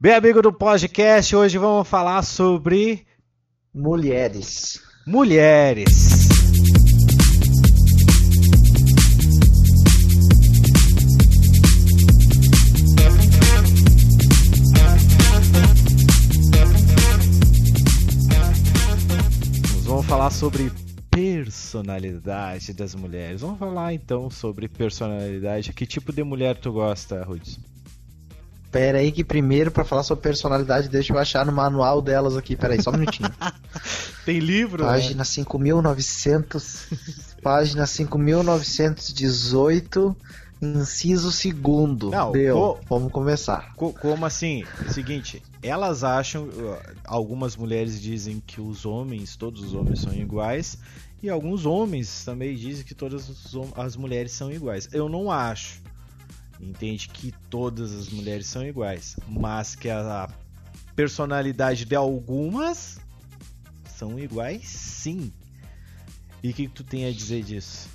Bem, amigo do podcast, hoje vamos falar sobre mulheres. Mulheres. Vamos falar sobre personalidade das mulheres. Vamos falar então sobre personalidade. Que tipo de mulher tu gosta, Rudes? Pera aí que primeiro para falar sobre personalidade, deixa eu achar no manual delas aqui. Pera aí, só um minutinho. Tem livro? Página né? 5900, página 5918, inciso segundo. Não, Deu. Co... Vamos começar. Co como assim? Seguinte, elas acham, uh, algumas mulheres dizem que os homens, todos os homens são iguais, e alguns homens também dizem que todas as mulheres são iguais. Eu não acho entende que todas as mulheres são iguais, mas que a personalidade de algumas são iguais, sim. E o que, que, tu tem a dizer disso?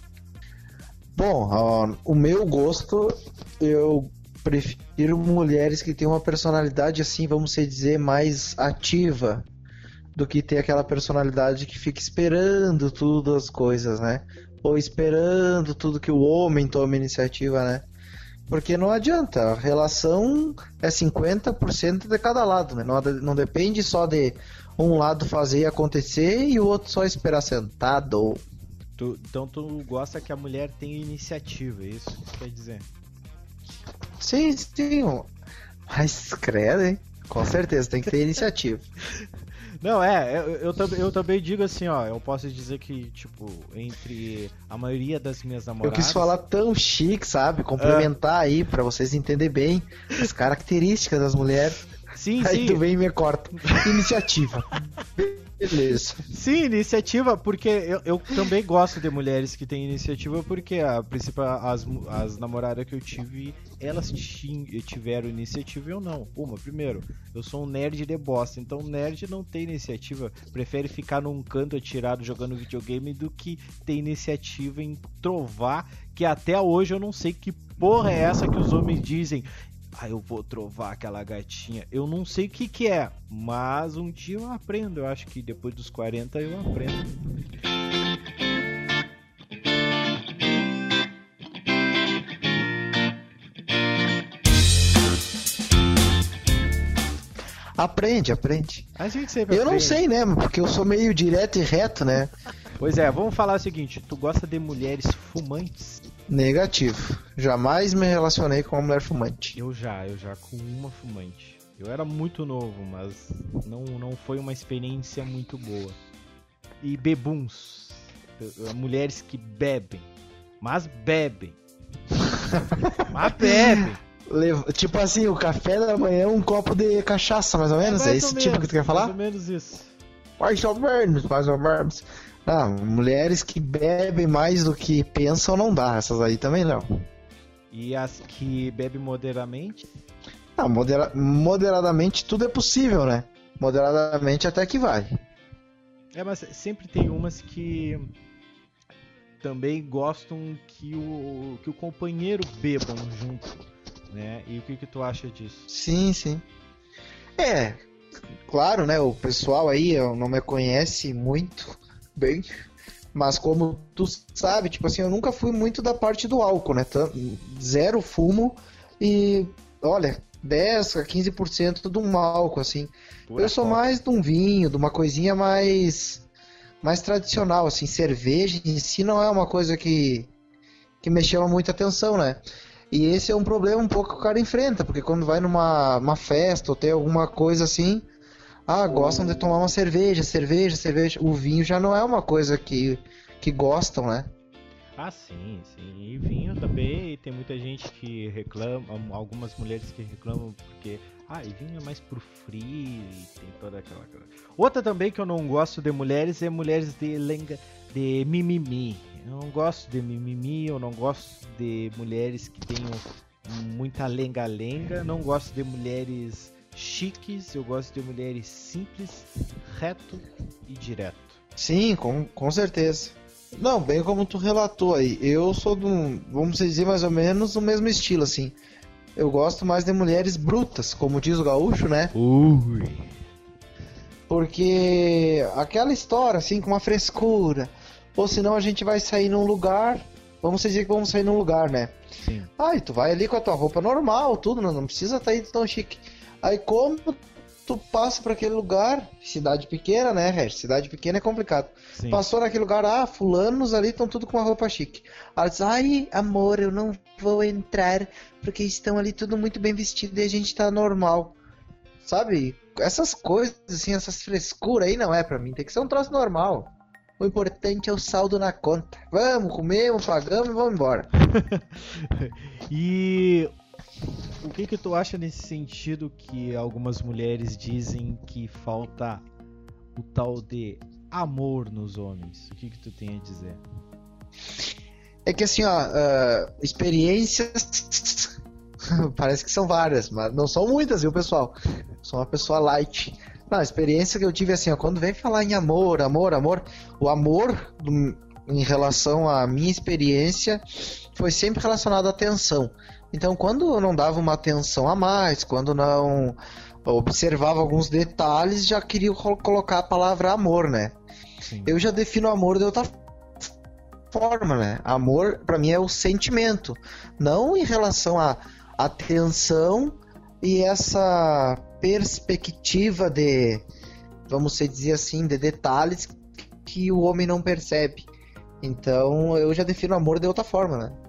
Bom, uh, o meu gosto, eu prefiro mulheres que têm uma personalidade assim, vamos dizer, mais ativa do que ter aquela personalidade que fica esperando tudo as coisas, né? Ou esperando tudo que o homem tome iniciativa, né? Porque não adianta, a relação é 50% de cada lado, né? Não, não depende só de um lado fazer acontecer e o outro só esperar sentado. Tu, então tu gosta que a mulher tenha iniciativa, é isso que quer dizer? Sim, sim. Mas credo, hein? Com certeza, tem que ter iniciativa. Não, é, eu, eu, eu, também digo assim, ó, eu posso dizer que, tipo, entre a maioria das minhas namoradas... Eu quis falar tão chique, sabe? Complementar uh... aí, para vocês entenderem bem as características das mulheres. Sim, aí sim. tu vem e me corta. Iniciativa. Beleza. Sim, iniciativa, porque eu, eu, também gosto de mulheres que têm iniciativa, porque a principal, as, as namoradas que eu tive, elas tiveram iniciativa e eu não. Uma, primeiro, eu sou um nerd de bosta, então nerd não tem iniciativa, prefere ficar num canto atirado jogando videogame do que ter iniciativa em trovar, que até hoje eu não sei que porra é essa que os homens dizem. Ah, eu vou trovar aquela gatinha. Eu não sei o que, que é, mas um dia eu aprendo. Eu acho que depois dos 40 eu aprendo. Aprende, aprende. A gente sempre Eu aprende. não sei, né? Porque eu sou meio direto e reto, né? Pois é, vamos falar o seguinte: tu gosta de mulheres fumantes? Negativo. Jamais me relacionei com uma mulher fumante. Eu já, eu já com uma fumante. Eu era muito novo, mas não, não foi uma experiência muito boa. E bebuns. Mulheres que bebem. Mas bebem. mas bebem. Tipo assim, o café da manhã um copo de cachaça, mais ou menos? É, mais é esse tipo que tu quer falar? Mais ou menos isso. Mais ou menos, mais ou menos. Ah, mulheres que bebem mais do que pensam não dá, essas aí também não. E as que bebem moderadamente? Ah, modera moderadamente tudo é possível, né? Moderadamente até que vai. É, mas sempre tem umas que também gostam que o, que o companheiro bebam junto, né? E o que, que tu acha disso? Sim, sim. É, claro, né? O pessoal aí não me conhece muito, bem. Mas como tu sabe, tipo assim, eu nunca fui muito da parte do álcool, né? Zero fumo e, olha, 10 a 15% de um álcool, assim. Pura eu sou mais de um vinho, de uma coisinha mais mais tradicional, assim, cerveja em si não é uma coisa que que me chama muita atenção, né? E esse é um problema um pouco que o cara enfrenta, porque quando vai numa uma festa ou tem alguma coisa assim, ah, gostam de tomar uma cerveja, cerveja, cerveja. O vinho já não é uma coisa que, que gostam, né? Ah, sim, sim. E vinho também, tem muita gente que reclama, algumas mulheres que reclamam porque, ah, e vinho é mais pro frio, tem toda aquela coisa. Outra também que eu não gosto de mulheres é mulheres de lenga, de mimimi. Eu não gosto de mimimi, eu não gosto de mulheres que tenham muita lenga-lenga, não gosto de mulheres chiques, eu gosto de mulheres simples, reto e direto. Sim, com, com certeza. Não, bem como tu relatou aí, eu sou de um, vamos dizer mais ou menos, do mesmo estilo, assim. eu gosto mais de mulheres brutas, como diz o gaúcho, né? Ui. Porque aquela história, assim, com uma frescura. Ou senão a gente vai sair num lugar. Vamos dizer que vamos sair num lugar, né? Sim. Ai, tu vai ali com a tua roupa normal, tudo, não, não precisa estar tá indo tão chique. Aí como tu passa para aquele lugar, cidade pequena, né, Regis? Cidade pequena é complicado. Sim. Passou naquele lugar, ah, fulanos ali estão tudo com uma roupa chique. Aí diz, ai, amor, eu não vou entrar porque estão ali tudo muito bem vestido e a gente tá normal. Sabe? Essas coisas, assim, essas frescuras aí não é pra mim, tem que ser um troço normal. O importante é o saldo na conta. Vamos, comemos, pagamos e vamos embora. e o que que tu acha nesse sentido que algumas mulheres dizem que falta o tal de amor nos homens? O que que tu tem a dizer? É que assim, ó, uh, experiências parece que são várias, mas não são muitas, viu, pessoal? Sou uma pessoa light. Não, a experiência que eu tive assim, ó, quando vem falar em amor, amor, amor, o amor do, em relação à minha experiência foi sempre relacionado à atenção. Então, quando eu não dava uma atenção a mais, quando não observava alguns detalhes, já queria colocar a palavra amor, né? Sim. Eu já defino amor de outra forma, né? Amor, para mim, é o sentimento, não em relação à atenção e essa perspectiva de, vamos dizer assim, de detalhes que o homem não percebe. Então, eu já defino amor de outra forma, né?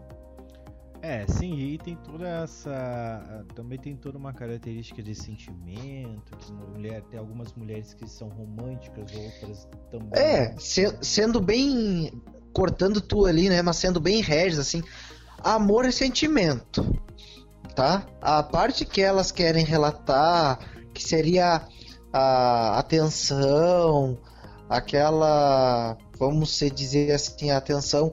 É, sim, e tem toda essa. Também tem toda uma característica de sentimento, que mulher, tem algumas mulheres que são românticas, outras também. É, se, sendo bem. cortando tu ali, né? Mas sendo bem regis, assim. Amor é sentimento. Tá? A parte que elas querem relatar, que seria a atenção, aquela. Vamos dizer assim, a atenção.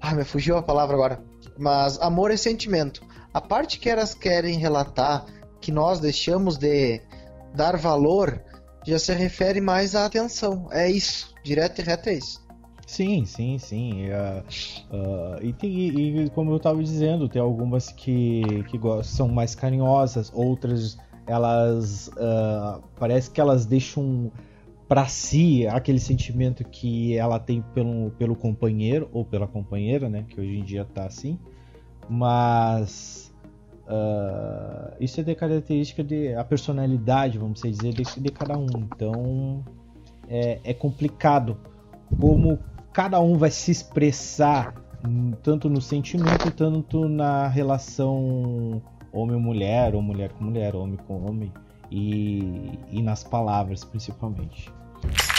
Ah, me fugiu a palavra agora mas amor é sentimento. A parte que elas querem relatar, que nós deixamos de dar valor, já se refere mais à atenção. É isso, direto e reto é isso. Sim, sim, sim. Uh, uh, e, e, e, como eu estava dizendo, tem algumas que, que são mais carinhosas, outras elas uh, parece que elas deixam para si aquele sentimento que ela tem pelo, pelo companheiro ou pela companheira, né? Que hoje em dia tá assim. Mas uh, isso é de característica de a personalidade, vamos dizer, de, de cada um. Então é, é complicado como cada um vai se expressar tanto no sentimento, tanto na relação homem-mulher, ou mulher com mulher, homem com homem, e, e nas palavras principalmente. Thank you.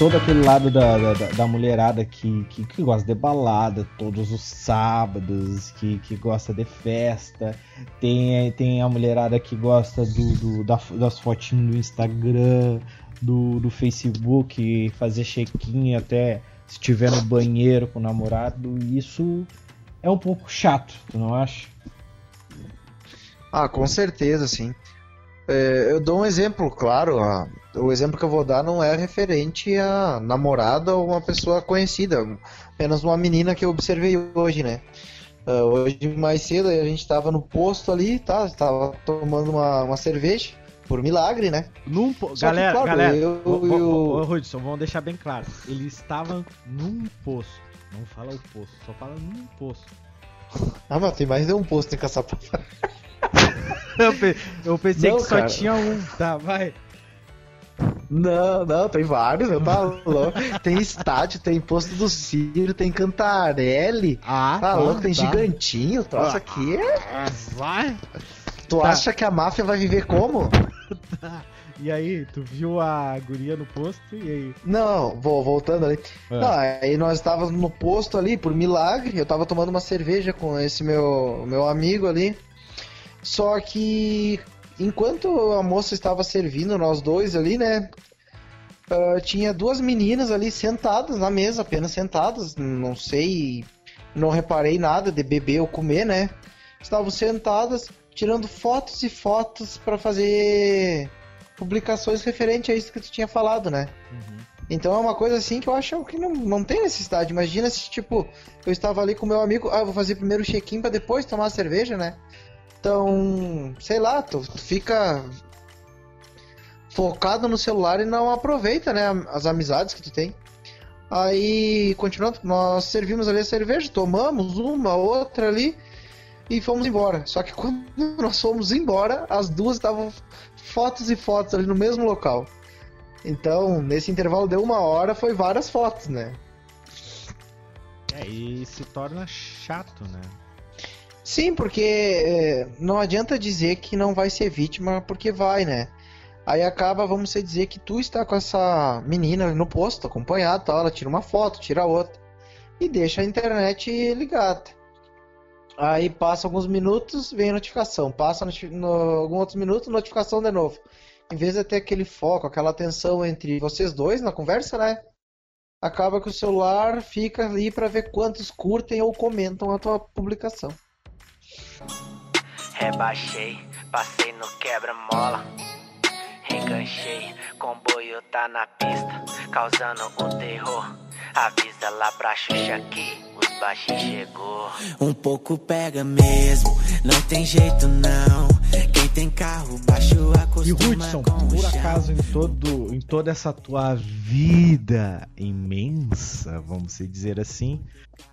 Todo aquele lado da, da, da mulherada que, que, que, gosta de balada todos os sábados, que, que gosta de festa. Tem, tem a mulherada que gosta do, do da, das fotinhas do Instagram, do, do Facebook, fazer check-in até se estiver no banheiro com o namorado. Isso é um pouco chato, tu não acha? Ah, com certeza, sim. É, eu dou um exemplo, claro. O exemplo que eu vou dar não é referente a namorada ou uma pessoa conhecida, apenas uma menina que eu observei hoje, né? Uh, hoje mais cedo a gente estava no posto ali, tá? Estava tomando uma, uma cerveja, por milagre, né? Num po... Galera, que, claro, galera, eu, eu... Ô, Hudson, vamos deixar bem claro. Ele estava num posto. Não fala o posto, só fala num posto. ah, mas tem mais de um posto em Caçapava. eu pensei não, que só tinha um, tá, vai. Não, não, tem vários, meu, tá louco. Tem estádio, tem posto do Ciro, tem Cantarelli. Ah, tá, tá louco, tem tá. gigantinho, troço ah, aqui é. Vai. Tu tá. acha que a máfia vai viver como? Tá. E aí, tu viu a guria no posto e aí? Não, vou voltando ali. É. Não, aí nós estávamos no posto ali, por milagre, eu tava tomando uma cerveja com esse meu, meu amigo ali. Só que enquanto a moça estava servindo nós dois ali, né? uh, tinha duas meninas ali sentadas na mesa, apenas sentadas, não sei, não reparei nada de beber ou comer, né? Estavam sentadas, tirando fotos e fotos para fazer publicações referente a isso que tu tinha falado, né? Uhum. Então é uma coisa assim que eu acho que não, não tem necessidade. Imagina se, tipo, eu estava ali com meu amigo, ah, vou fazer primeiro o check-in pra depois tomar a cerveja, né? Então, sei lá, tu, tu fica focado no celular e não aproveita, né, as amizades que tu tem. Aí, continuando, nós servimos ali a cerveja, tomamos uma, outra ali e fomos embora. Só que quando nós fomos embora, as duas estavam fotos e fotos ali no mesmo local. Então, nesse intervalo de uma hora, foi várias fotos, né? É, e se torna chato, né? Sim, porque é, não adianta dizer que não vai ser vítima, porque vai, né? Aí acaba, vamos dizer que tu está com essa menina no posto, acompanhado, tal, ela tira uma foto, tira outra e deixa a internet ligada. Aí passa alguns minutos, vem a notificação. Passa no, alguns outros minutos, notificação de novo. Em vez de ter aquele foco, aquela atenção entre vocês dois na conversa, né? Acaba que o celular fica ali para ver quantos curtem ou comentam a tua publicação. Rebaixei, passei no quebra-mola. Enganchei, comboio tá na pista, causando o terror. Avisa lá pra Xuxa que os baixinhos chegou. Um pouco pega mesmo, não tem jeito não. Tem carro baixo E Hudson, por acaso em, todo, em toda essa tua vida imensa, vamos dizer assim,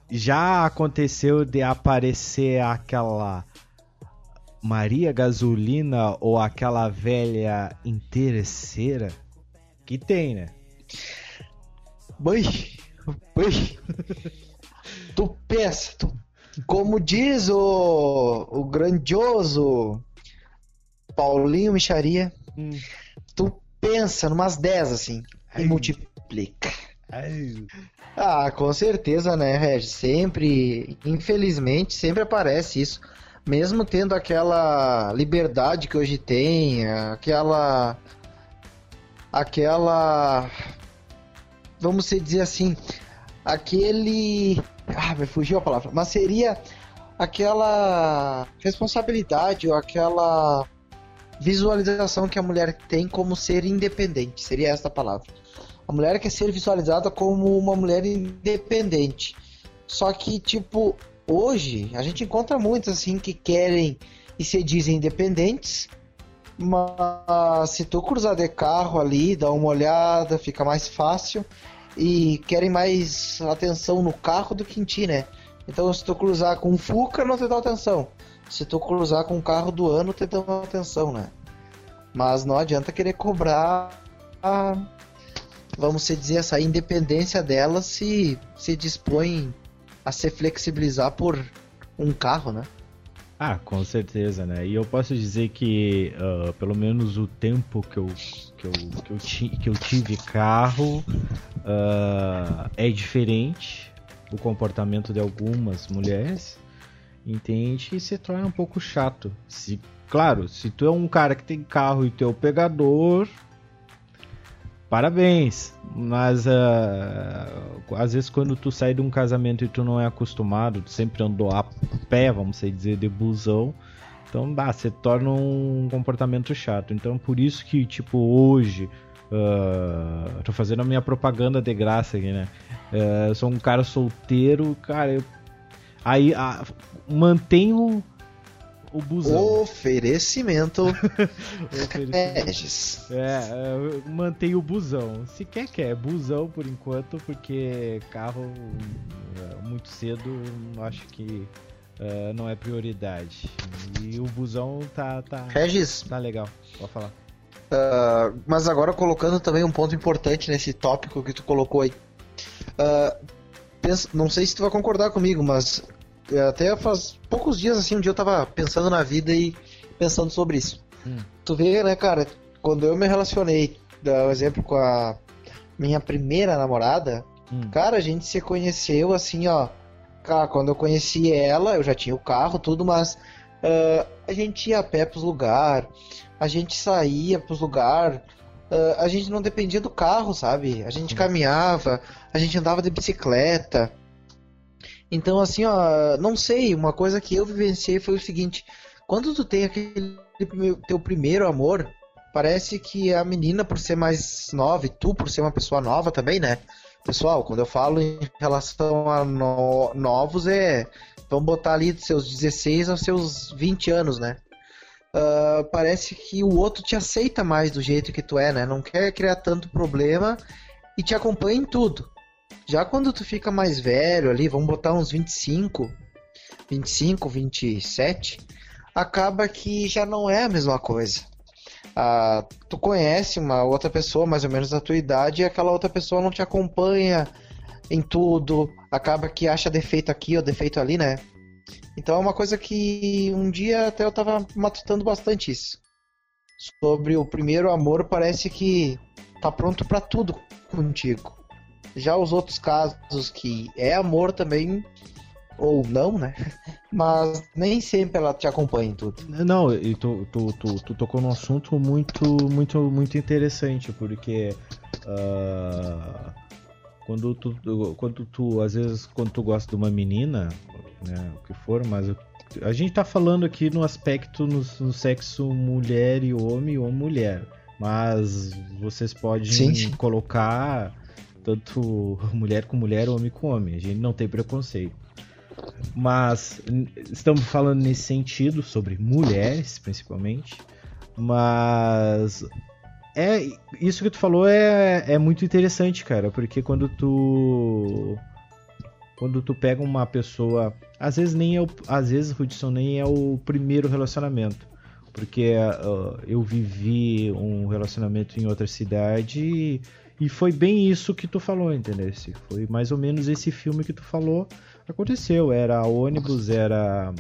já aconteceu de aparecer aquela Maria Gasolina ou aquela velha interesseira? Que tem, né? Mãe, mãe, tu pensa, tu, como diz o, o grandioso Paulinho Micharia, hum. tu pensa numas 10 assim Ai. e multiplica. Ai. Ah, com certeza, né, Regis? Sempre, infelizmente, sempre aparece isso mesmo tendo aquela liberdade que hoje tem, aquela aquela vamos dizer assim, aquele ah, me fugiu a palavra, mas seria aquela responsabilidade ou aquela visualização que a mulher tem como ser independente, seria essa a palavra. A mulher quer ser visualizada como uma mulher independente. Só que, tipo, hoje a gente encontra muitos assim que querem e se dizem independentes, mas se tu cruzar de carro ali, dá uma olhada, fica mais fácil e querem mais atenção no carro do que em ti, né? Então se tu cruzar com um Fuca, não te dá atenção. Se tu cruzar com um carro do ano, te dá atenção, né? Mas não adianta querer cobrar a, vamos dizer, essa independência dela se se dispõe a se flexibilizar por um carro, né? Ah, com certeza, né? E eu posso dizer que, uh, pelo menos o tempo que eu, que eu, que eu, ti, que eu tive carro uh, é diferente. O comportamento de algumas mulheres, entende? E se torna um pouco chato. Se, claro, se tu é um cara que tem carro e tu é o pegador, parabéns. Mas uh, às vezes quando tu sai de um casamento e tu não é acostumado, tu sempre andou a pé, vamos dizer, de busão. Então, dá, você torna um comportamento chato. Então, por isso que, tipo, hoje, uh, tô fazendo a minha propaganda de graça aqui, né? Uh, sou um cara solteiro, cara, eu, aí uh, mantenho o busão. Oferecimento. Regis. É, é mantém o busão. Se quer, quer. Busão por enquanto, porque carro é, muito cedo acho que uh, não é prioridade. E o busão tá. tá Regis. Tá legal. Pode falar. Uh, mas agora colocando também um ponto importante nesse tópico que tu colocou aí. Uh, não sei se tu vai concordar comigo, mas é, até faz poucos dias, assim, um dia eu tava pensando na vida e pensando sobre isso. Hum. Tu vê, né, cara, quando eu me relacionei, dá um exemplo com a minha primeira namorada, hum. cara, a gente se conheceu assim, ó. Cara, quando eu conheci ela, eu já tinha o carro, tudo, mas uh, a gente ia a pé pros lugares, a gente saía pros lugares, uh, a gente não dependia do carro, sabe? A gente caminhava, a gente andava de bicicleta. Então, assim, ó, não sei, uma coisa que eu vivenciei foi o seguinte: quando tu tem aquele teu primeiro amor, parece que a menina, por ser mais nova, e tu, por ser uma pessoa nova também, né? Pessoal, quando eu falo em relação a no, novos, é. Vamos botar ali dos seus 16 aos seus 20 anos, né? Uh, parece que o outro te aceita mais do jeito que tu é, né? Não quer criar tanto problema e te acompanha em tudo. Já quando tu fica mais velho ali, vamos botar uns 25, 25, 27, acaba que já não é a mesma coisa. Ah, tu conhece uma outra pessoa mais ou menos da tua idade e aquela outra pessoa não te acompanha em tudo, acaba que acha defeito aqui ou defeito ali, né? Então é uma coisa que um dia até eu tava matutando bastante isso. Sobre o primeiro amor, parece que tá pronto para tudo contigo. Já os outros casos que é amor também, ou não, né? Mas nem sempre ela te acompanha em tudo. Não, e tu, tu, tu, tu tocou num assunto muito, muito, muito interessante, porque uh, quando, tu, quando tu, às vezes, quando tu gosta de uma menina, né, o que for, mas a gente tá falando aqui no aspecto no, no sexo mulher e homem ou mulher, mas vocês podem colocar tanto mulher com mulher, homem com homem. A gente não tem preconceito. Mas estamos falando nesse sentido sobre mulheres, principalmente. Mas é isso que tu falou é, é muito interessante, cara, porque quando tu quando tu pega uma pessoa, às vezes nem é o, às vezes Hudson nem é o primeiro relacionamento, porque uh, eu vivi um relacionamento em outra cidade e e foi bem isso que tu falou, entendeu? Foi mais ou menos esse filme que tu falou. Aconteceu. Era ônibus, era.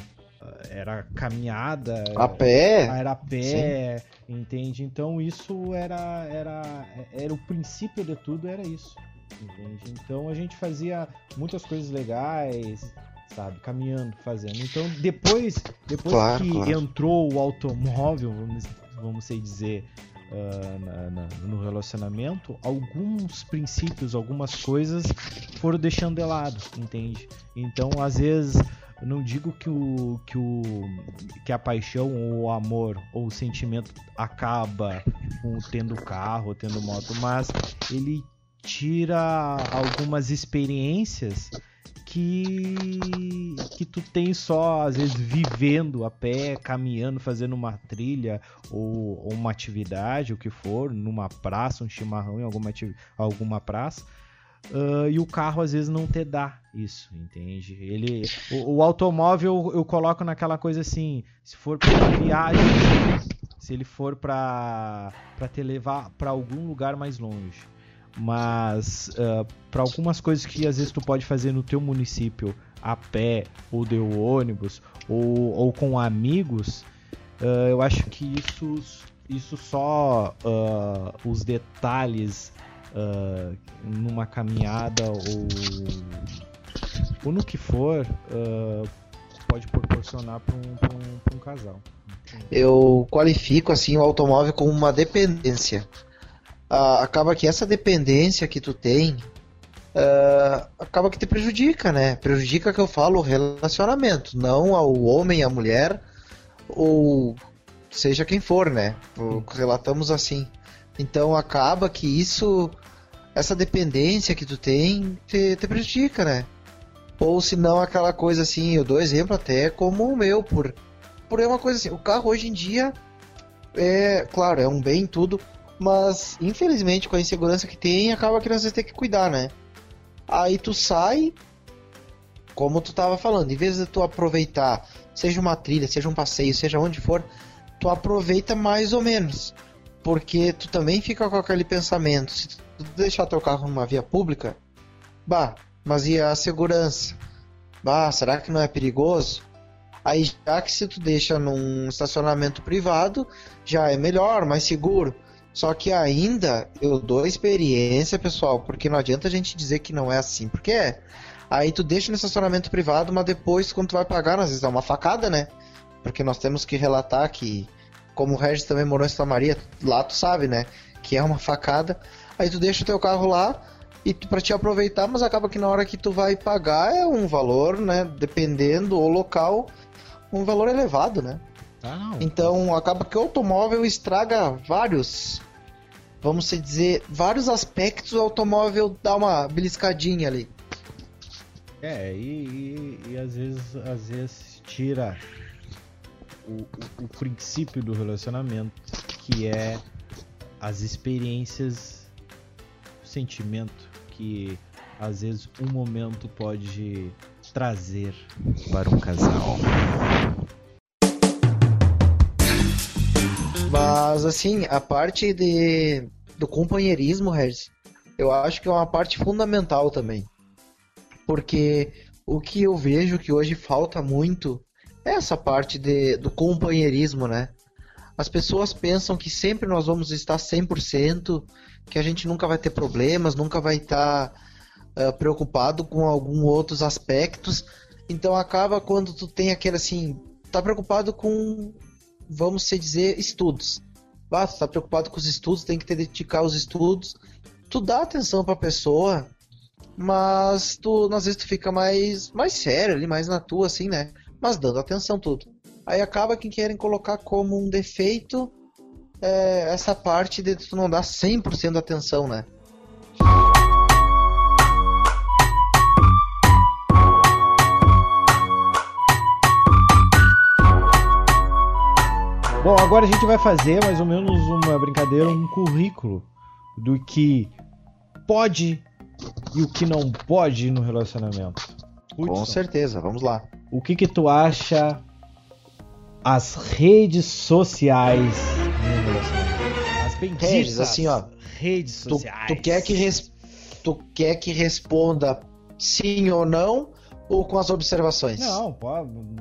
Era caminhada. A pé? Era a pé, Sim. entende? Então isso era, era. Era o princípio de tudo, era isso. Entende? Então a gente fazia muitas coisas legais, sabe? Caminhando, fazendo. Então depois, depois claro, que claro. entrou o automóvel, vamos, vamos dizer, uh, na, na, no relacionamento, alguns princípios, algumas coisas foram deixando de lado, entende? Então, às vezes, eu não digo que o, que o que a paixão ou o amor ou o sentimento acaba com tendo carro, tendo moto, mas ele tira algumas experiências que que tu tem só às vezes vivendo a pé, caminhando, fazendo uma trilha ou, ou uma atividade, o que for, numa praça, um chimarrão em alguma alguma praça. Uh, e o carro às vezes não te dá isso, entende? Ele, o, o automóvel eu coloco naquela coisa assim, se for para viagem, se ele for para para te levar para algum lugar mais longe mas uh, para algumas coisas que às vezes tu pode fazer no teu município a pé ou de ônibus ou, ou com amigos, uh, eu acho que isso, isso só os detalhes numa caminhada ou, ou no que for pode proporcionar para um, um, um casal. Eu qualifico assim o automóvel como uma dependência uh, acaba que essa dependência que tu tem uh, acaba que te prejudica, né? Prejudica que eu falo o relacionamento, não ao homem, à mulher, ou seja quem for, né? Relatamos assim. Então acaba que isso, essa dependência que tu tem, te, te prejudica, né? Ou se não aquela coisa assim, eu dou exemplo até como o meu, por, por é uma coisa assim, o carro hoje em dia é, claro, é um bem tudo, mas, infelizmente, com a insegurança que tem, acaba que nós ter que cuidar, né? Aí tu sai, como tu tava falando, em vez de tu aproveitar, seja uma trilha, seja um passeio, seja onde for, tu aproveita mais ou menos. Porque tu também fica com aquele pensamento, se tu deixar teu carro numa via pública, bah, mas e a segurança? Bah, será que não é perigoso? Aí já que se tu deixa num estacionamento privado, já é melhor, mais seguro. Só que ainda eu dou experiência, pessoal, porque não adianta a gente dizer que não é assim, porque é. Aí tu deixa no estacionamento privado, mas depois, quando tu vai pagar, às vezes é uma facada, né? Porque nós temos que relatar que, como o Regis também morou em Santa Maria, lá tu sabe, né? que é uma facada. Aí tu deixa o teu carro lá e para te aproveitar, mas acaba que na hora que tu vai pagar é um valor, né, dependendo do local, um valor elevado, né? Ah. Então acaba que o automóvel estraga vários, vamos dizer, vários aspectos do automóvel dá uma beliscadinha ali. É, e, e, e às vezes às vezes tira o, o, princípio do relacionamento, que é as experiências, o sentimento que às vezes um momento pode trazer para um casal. Mas assim, a parte de do companheirismo, Regis, eu acho que é uma parte fundamental também. Porque o que eu vejo que hoje falta muito essa parte de, do companheirismo, né? As pessoas pensam que sempre nós vamos estar 100%, que a gente nunca vai ter problemas, nunca vai estar uh, preocupado com alguns outros aspectos. Então acaba quando tu tem aquele assim, tá preocupado com, vamos se dizer, estudos. Ah, tu tá preocupado com os estudos, tem que te dedicar aos estudos. Tu dá atenção pra pessoa, mas tu, às vezes tu fica mais, mais sério ali, mais na tua, assim, né? Mas dando atenção tudo. Aí acaba que querem colocar como um defeito é, essa parte de tu não dar 100% de atenção, né? Bom, agora a gente vai fazer mais ou menos uma brincadeira, um currículo do que pode e o que não pode no relacionamento. Com Hudson, certeza, vamos lá. O que que tu acha as redes sociais? As benditas Regis, assim, ó, redes Tu, sociais. tu quer que res- tu quer que responda sim ou não ou com as observações? Não, pô,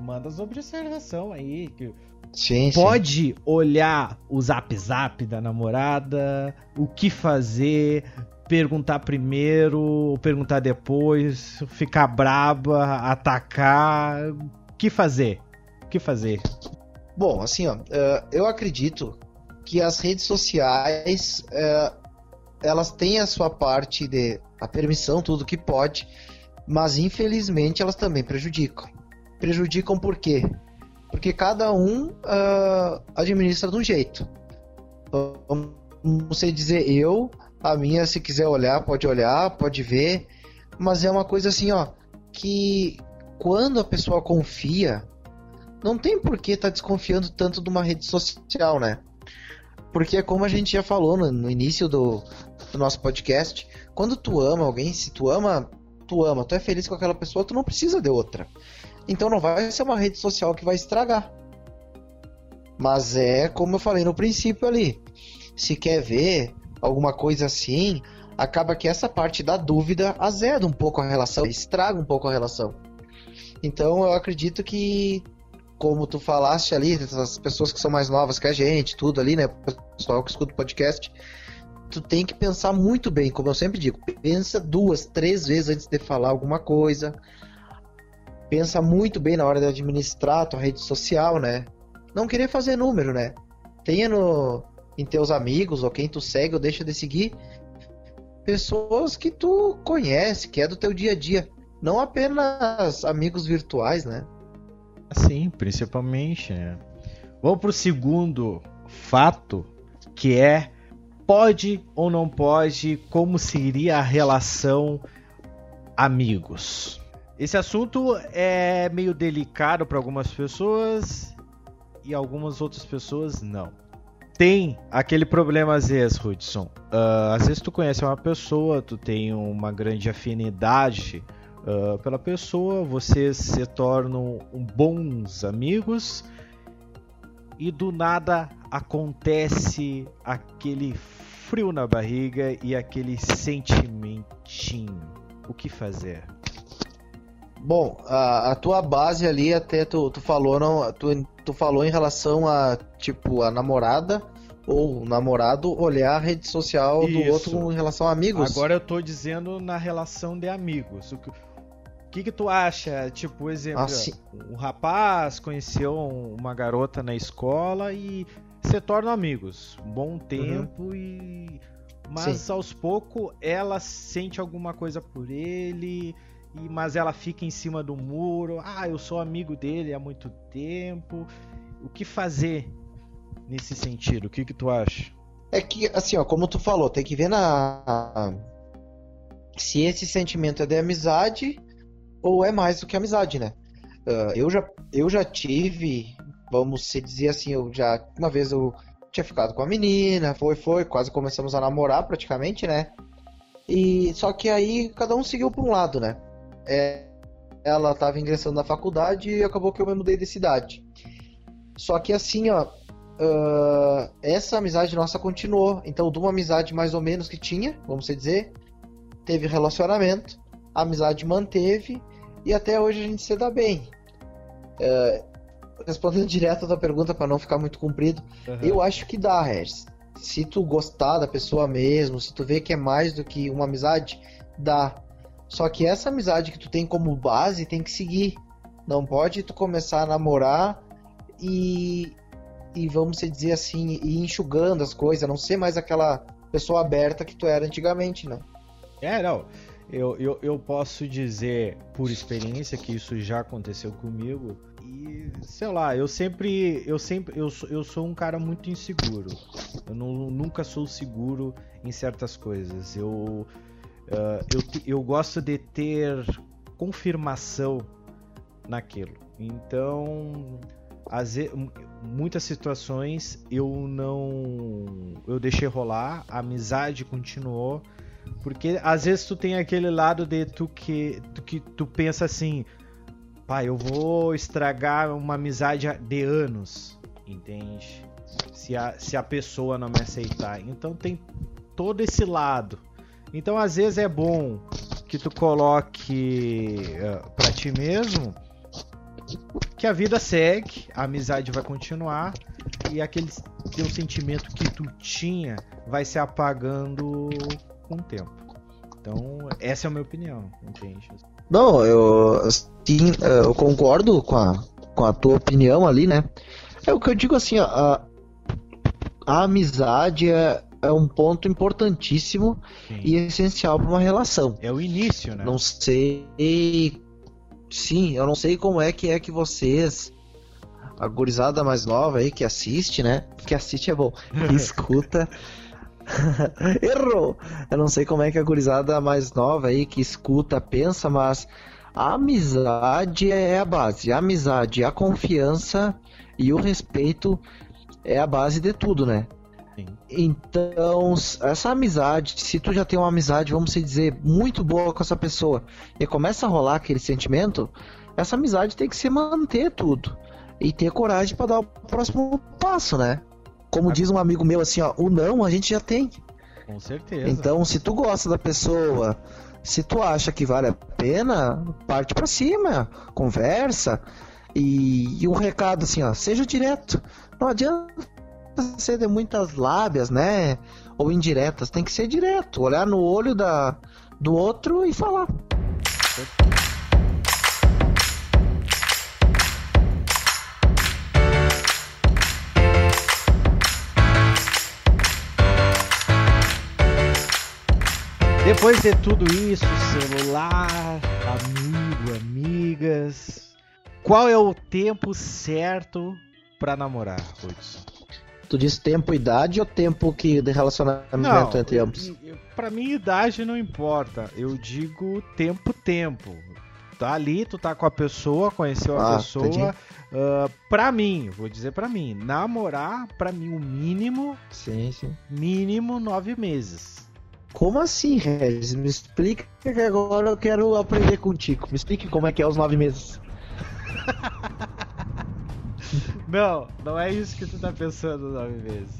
manda as observações aí. que Sim, sim. Pode olhar o zap zap da namorada, o que fazer, perguntar primeiro, perguntar depois, ficar braba, atacar. O que fazer? O que fazer? Bom, assim, ó, eh, eu acredito que as redes sociais eh, elas têm a sua parte de a permissão, tudo que pode, mas infelizmente elas também prejudicam. Prejudicam por quê? Porque cada um ah, administra de um jeito. Vamos dizer eu, a minha, se quiser olhar, pode olhar, pode ver, mas é uma coisa assim, ó, que quando a pessoa confia, não tem por que estar desconfiando tanto de uma rede social, né? Porque como a gente já falou no, no início do, do nosso podcast, quando tu ama alguém, se tu ama, tu ama, tu é feliz com aquela pessoa, tu não precisa de outra. Então não vai ser uma rede social que vai estragar. Mas é como eu falei no princípio ali. Se quer ver alguma coisa assim, acaba que essa parte da dúvida azeda um pouco a relação, estraga um pouco a relação. Então eu acredito que, como tu falaste ali, as pessoas que são mais novas que a gente, tudo ali, né? Pessoal que escuta o podcast, tu tem que pensar muito bem, como eu sempre digo, pensa duas, três vezes antes de falar alguma coisa. Pensa muito bem na hora de administrar a tua rede social, né? Não querer fazer número, né? Tenha no, em teus amigos ou quem tu segue ou deixa de seguir pessoas que tu conhece, que é do teu dia a dia. Não apenas amigos virtuais, né? Sim, principalmente, né? Vamos pro segundo fato, que é pode ou não pode, como seria a relação amigos. Esse assunto é meio delicado para algumas pessoas e algumas outras pessoas não. Tem aquele problema às vezes, Hudson. Ah, às vezes tu conhece uma pessoa, tu tem uma grande afinidade ah, pela pessoa, vocês se tornam bons amigos e do nada acontece aquele frio na barriga e aquele sentimentinho. O que fazer? Bom, a, a tua base ali até tu, tu falou não, tu, tu falou em relação a tipo a namorada ou o namorado olhar a rede social do Isso. outro em relação a amigos. Agora eu tô dizendo na relação de amigos. O que, que, que tu acha? Tipo, por exemplo, Ah, sim. um rapaz conheceu uma garota na escola e se tornam amigos. Um bom tempo e. Mas Sim. aos poucos ela sente alguma coisa por ele. E, mas ela fica em cima do muro. Ah, eu sou amigo dele há muito tempo. O que fazer nesse sentido? O que, que tu acha? É que, assim, ó, como tu falou, tem que ver na. Se esse sentimento é de amizade ou é mais do que amizade, né? Ah, eu, já, eu já tive, vamos se dizer assim, eu já. Uma vez eu tinha ficado com a menina, foi, foi, quase começamos a namorar praticamente, né? E só que aí cada um seguiu para um lado, né? É, ela estava ingressando na faculdade e acabou que eu me mudei de cidade. Só que assim, ó, ah, essa amizade nossa continuou. Então, de uma amizade mais ou menos que tinha, vamos dizer, teve relacionamento, a amizade manteve e até hoje a gente se dá bem. Ah, respondendo direto a tua pergunta para não ficar muito comprido, eu acho que dá, Regis. Se tu gostar da pessoa mesmo, se tu vê que é mais do que uma amizade, dá. Só que essa amizade que tu tem como base tem que seguir. Não pode tu começar a namorar e, e vamos dizer assim, ir enxugando as coisas, não ser mais aquela pessoa aberta que tu era antigamente, né? É, não. Eu, eu, eu posso dizer por experiência que isso já aconteceu comigo. E, sei lá, eu sempre. Eu sempre. Eu, sou- eu sou um cara muito inseguro. Eu não, nunca sou seguro em certas coisas. Eu. Ah, eu, eu gosto de ter confirmação naquilo. Então. Às muitas situações eu não. Eu deixei rolar, a amizade continuou. Porque às vezes tu tem aquele lado de tu que tu, que tu pensa assim, pai, eu vou estragar uma amizade de anos, entende? Se a, se a pessoa não me aceitar. Então tem todo esse lado. Então às vezes é bom que tu coloque uh, para ti mesmo que a vida segue, a amizade vai continuar e aquele teu sentimento que tu tinha vai se apagando com o tempo. Então, essa é a minha opinião, entende? Não, eu sim, eh, eu concordo com a, com a tua opinião ali, né? É o que eu digo assim, ó, a, a amizade é, é um ponto importantíssimo Sim. e essencial para uma relação. É o início, né? Não sei. Sim, eu não sei como é que é que vocês. A gurizada mais nova aí que assiste, né? Que assiste é bom. Que escuta. Errou! Eu não sei como é que a gurizada mais nova aí que escuta pensa, mas a amizade é a base. A amizade, a confiança e o respeito é a base de tudo, né? Sim. Então, essa amizade, se tu já tem uma amizade, vamos dizer, muito boa com essa pessoa, e começa a rolar aquele sentimento, essa amizade tem que se manter tudo. E ter coragem pra dar o próximo passo, né? Como diz um amigo meu assim, ó, o não a gente já tem. Com certeza. Então, se tu gosta da pessoa, se tu acha que vale a pena, parte pra cima, conversa. E, e um recado assim, ó, seja direto. Não adianta ser de muitas lábias, né? Ou indiretas, tem que ser direto, olhar no olho da, do outro e falar. Depois de tudo isso, celular, amigo, amigas, qual é o tempo certo pra namorar, Hudson? Tu diz tempo e idade ou tempo que de relacionamento entre ambos? Pra mim, idade não importa. Eu digo tempo, tempo. Tá ali, tu tá com a pessoa, conheceu a Ah, pessoa. entendi. ah, pra mim, vou dizer pra mim, namorar, pra mim, o mínimo, Sim, sim. mínimo nove meses. Como assim, Regis? Me explica que agora eu quero aprender contigo. Me explique como é que é os nove meses. Não, não é isso que tu tá pensando nove meses.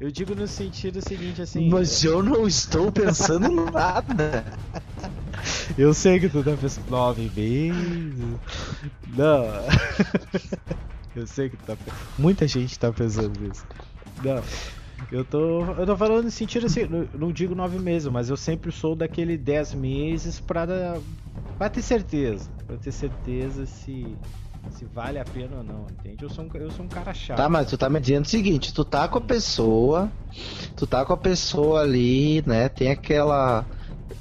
Eu digo no sentido seguinte, assim. Mas eu não estou pensando em nada. Eu sei que tu tá pensando nove meses. Não. Eu sei que tu tá pensando. Muita gente tá pensando nisso. Não. Eu tô. Eu tô falando no sentido assim, não, digo nove meses, mas eu sempre sou daquele dez meses pra, pra ter certeza. Pra ter certeza se, se vale a pena ou não, entende? Eu sou um, eu sou um cara chato. Tá, mas tu tá me dizendo o seguinte, tu tá com a pessoa, tu tá com a pessoa ali, né? Tem aquela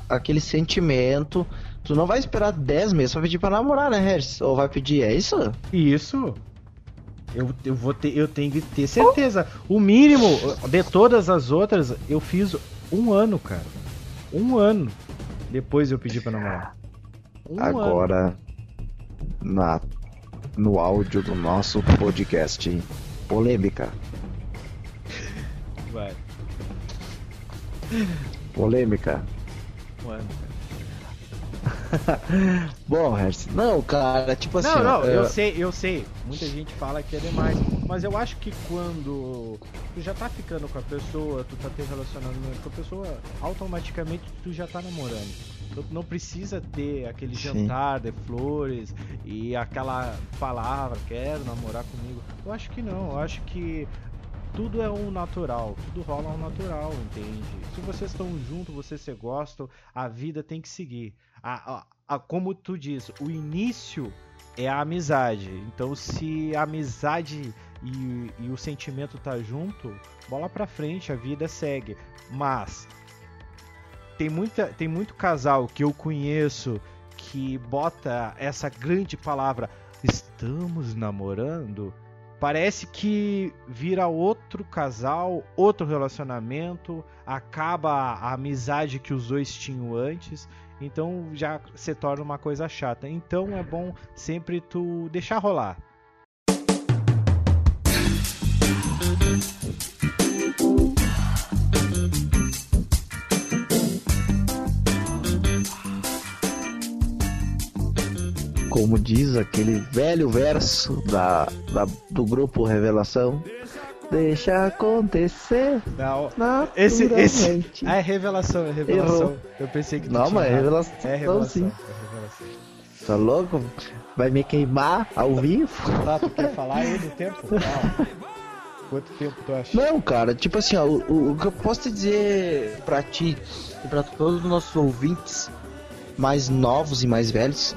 aquele sentimento. Tu não vai esperar 10 meses pra pedir pra namorar, né, Regis? Ou vai pedir, é isso? Isso. Eu, eu vou ter, eu tenho que ter certeza. O mínimo de todas as outras, eu fiz um ano, cara. Um ano. Depois eu pedi pra namorar. Um ano. Agora, na, no áudio do nosso podcast, polêmica. Vai. Polêmica. Bom, não, cara, tipo assim. Não, não, ó, eu é, sei, eu sei. Muita gente fala que é demais. Mas eu acho que quando tu já tá ficando com a pessoa, tu tá tendo relacionamento com a pessoa, automaticamente tu já tá namorando. Tu não precisa ter aquele Sim. jantar de flores e aquela palavra, quero namorar comigo. Eu acho que não, eu acho que tudo é um natural, tudo rola um natural, entende? Se vocês estão juntos, vocês se gostam, a vida tem que seguir. A, a- a- como tu diz, o início é a amizade. Então, se a amizade e, e o sentimento tá junto, bola pra frente, a vida segue. Mas tem muita, tem muito casal que eu conheço que bota essa grande palavra estamos namorando. Parece que vira outro casal, outro relacionamento, acaba a amizade que os dois tinham antes, então já se torna uma coisa chata. Então é bom sempre tu deixar rolar. Como diz aquele velho verso da, da- do grupo Revelação. Deixa acontecer Não, esse, esse, ah, é revelação, é revelação. Eu pensei que Não, tinha mas é revelação, É revelação, sim. é revelação. Tá louco? Vai me queimar ao vivo? Tá, tu quer falar aí do tempo? Não. Quanto tempo tu acha? Não, cara, tipo assim, ó, o, o- o que eu posso te dizer pra ti e pra todos os nossos ouvintes mais novos e mais velhos,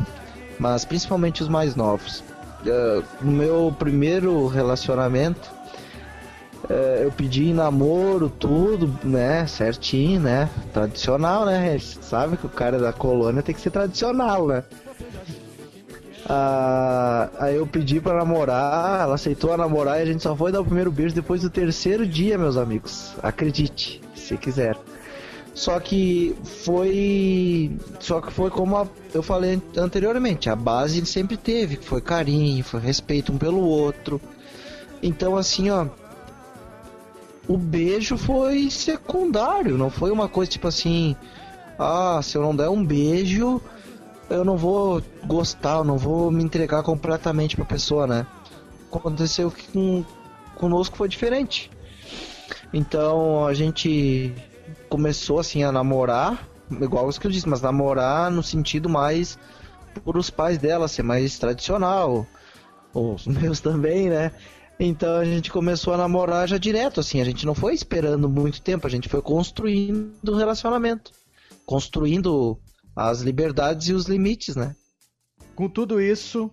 mas principalmente os mais novos. eh, no meu primeiro relacionamento, eh, eu pedi namoro, tudo, né, certinho, né, tradicional, né, sabe que o cara da colônia tem que ser tradicional, né? Ah, aí eu pedi pra namorar, ela aceitou a namorar e a gente só foi dar o primeiro beijo depois do terceiro dia, meus amigos. Acredite, se quiser. Só que foi. Só que foi como a- eu falei anteriormente, a base sempre teve, foi carinho, foi respeito um pelo outro. Então assim, ó. O beijo foi secundário, não foi uma coisa tipo assim. Ah, se eu não der um beijo, eu não vou gostar, eu não vou me entregar completamente pra pessoa, né? Aconteceu que com, conosco foi diferente. Então a gente começou assim a namorar, igual os que eu disse, mas namorar no sentido mais por os pais dela ser mais tradicional, os meus também, né? Então a gente começou a namorar já direto, assim, a gente não foi esperando muito tempo, a gente foi construindo o relacionamento, construindo as liberdades e os limites, né? Com tudo isso,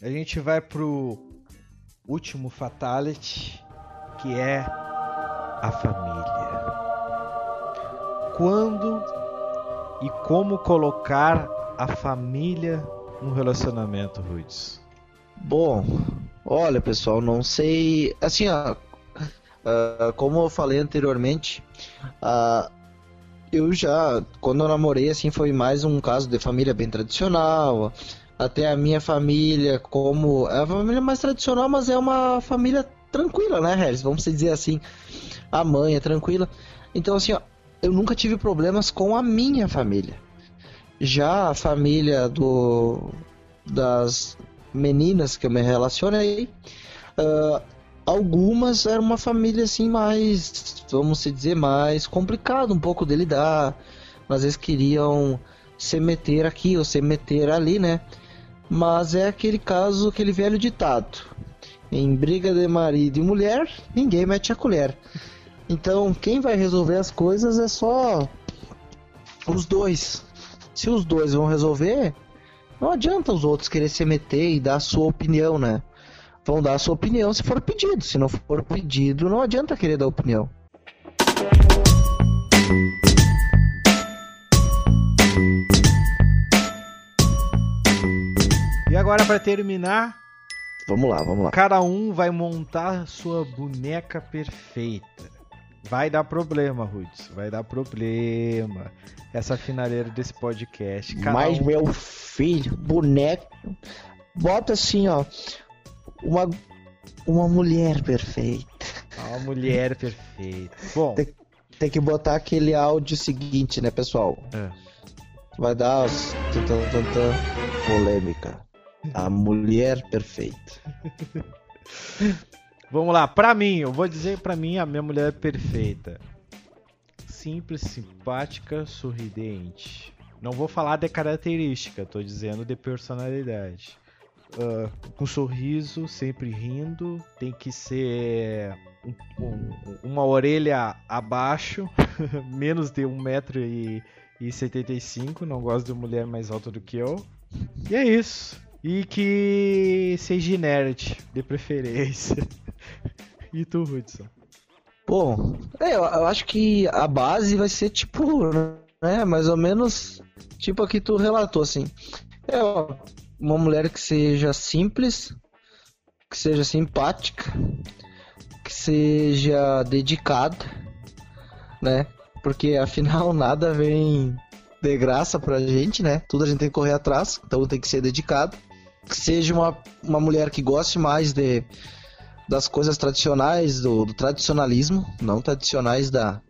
a gente vai pro último fatality, que é a família. Quando e como colocar a família no relacionamento, Rudes? Bom, olha pessoal, não sei. Assim, ó, ah, como eu falei anteriormente, ah, eu já, quando eu namorei, assim, foi mais um caso de família bem tradicional. Até a minha família, como. É uma família mais tradicional, mas é uma família tranquila, né, Regis? Vamos dizer assim. A mãe é tranquila. Então, assim, ó, eu nunca tive problemas com a minha família. Já a família do das meninas que eu me relacionei, ah, algumas eram uma família assim mais, vamos dizer, mais complicado um pouco de lidar. Às vezes queriam se meter aqui ou se meter ali, né? Mas é aquele caso, aquele velho ditado. Em briga de marido e mulher, ninguém mete a colher. Então, quem vai resolver as coisas é só os dois. Se os dois vão resolver, Não adianta os outros querer se meter e dar a sua opinião, né? Vão dar a sua opinião se for pedido. Se não for pedido, não adianta querer dar opinião. E agora, pra terminar, Vamos lá, vamos lá. cada um vai montar sua boneca perfeita. Vai dar problema, Rudes. Vai dar problema. Essa finaleira desse podcast. Cada Mas um- meu filho, boneco, bota assim, ó, uma uma mulher perfeita. Uma mulher perfeita. Bom, Tem- Tem que botar aquele áudio seguinte, né, pessoal? É. Vai dar polêmica. A mulher perfeita. vamos lá. Pra mim, eu vou dizer pra mim a minha mulher perfeita. Simples, simpática, sorridente. Não vou falar de característica, tô dizendo de personalidade. Ah, com sorriso, sempre rindo. Tem que ser um- um- uma orelha abaixo, menos de 1,75m. Não gosto de mulher mais alta do que eu. E é isso. E que seja nerd, de preferência. e tu, Hudson? Bom, é, eu, eu acho que a base vai ser tipo, né, mais ou menos tipo a que tu relatou, assim. É uma mulher que seja simples, que seja simpática, que seja dedicada, né? Porque afinal nada vem de graça pra gente, né? Tudo a gente tem que correr atrás, então tem que ser dedicado. Que seja uma, uma mulher que goste mais de das coisas tradicionais, do, do tradicionalismo, não tradicionais da,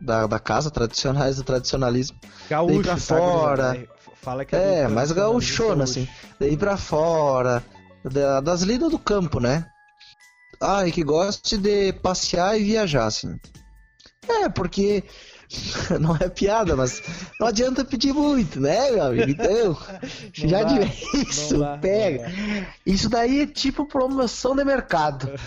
da, da casa, tradicionais do tradicionalismo. Gaúcho, pra tá, fora. gurizada? Fala que É, do mais gaúchona, gaúcho. assim. Daí pra fora, da- das lidas do campo, né? Ah, e que goste de passear e viajar, assim. É, porque. Não é piada, mas não adianta pedir muito, né, meu amigo? Então, já dá, de isso, não dá, pega. não Isso daí é tipo promoção de mercado.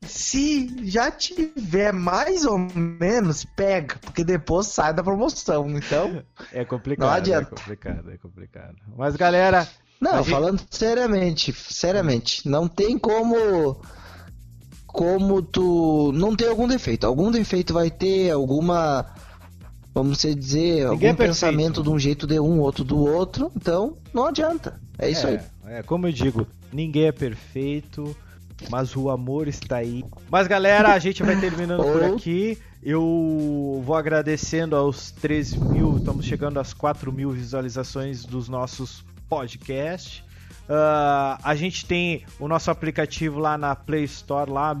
Se já tiver mais ou menos, pega, porque depois sai da promoção. Então, É complicado, Não adianta. é complicado, é complicado. Mas galera, não, gente- falando seriamente, seriamente, não tem como como tu não tem algum defeito. Algum defeito vai ter, alguma vamos dizer, algum Ninguém é perfeito. pensamento de um jeito de um, outro do outro, então não adianta. É isso aí. É, como eu digo, ninguém é perfeito, mas o amor está aí. Mas galera, a gente vai terminando por aqui. Eu vou agradecendo aos 13 mil, estamos chegando às 4 mil visualizações dos nossos podcasts. Ah, a gente tem o nosso aplicativo lá na Play Store, lá,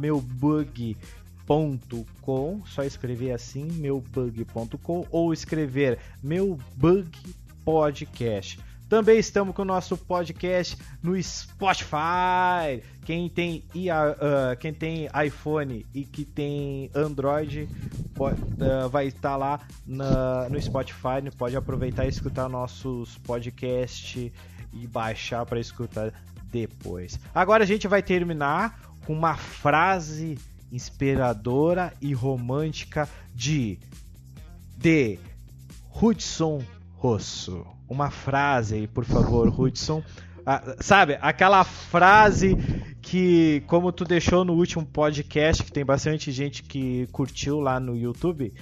meubug.com. Só escrever assim, meubug.com, ou escrever meu bug podcast. Também estamos com o nosso podcast no Spotify. Quem tem, IA, ah, quem tem iPhone e que tem Android po- ah, vai estar lá na- no Spotify. Pode aproveitar e escutar nossos podcasts e baixar para escutar depois. Agora a gente vai terminar com uma frase inspiradora e romântica de de Hudson Rosso. Uma frase aí, por favor, Hudson. Ah, sabe, aquela frase que, como tu deixou no último podcast, que tem bastante gente que curtiu lá no YouTube,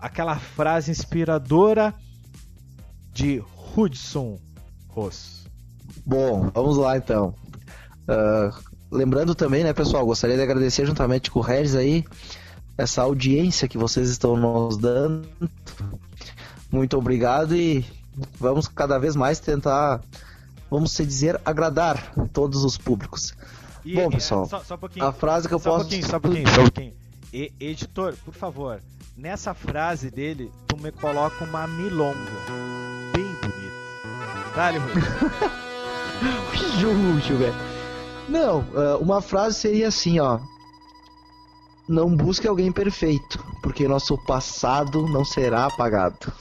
aquela frase inspiradora de Hudson Rosso. Bom, vamos lá então. Ah, lembrando também, né, pessoal, gostaria de agradecer juntamente com o Regis aí essa audiência que vocês estão nos dando. Muito obrigado e vamos cada vez mais tentar, vamos se dizer, agradar todos os públicos. E- Bom, pessoal, só, só um. A frase que eu só posso. pouquinho, só um pouquinho, só um pouquinho. E- editor, por favor, nessa frase dele, tu me coloca uma milonga. Rui. Jujo, velho. Não, ah, uma frase seria assim, ó. Não busque alguém perfeito, porque nosso passado não será apagado.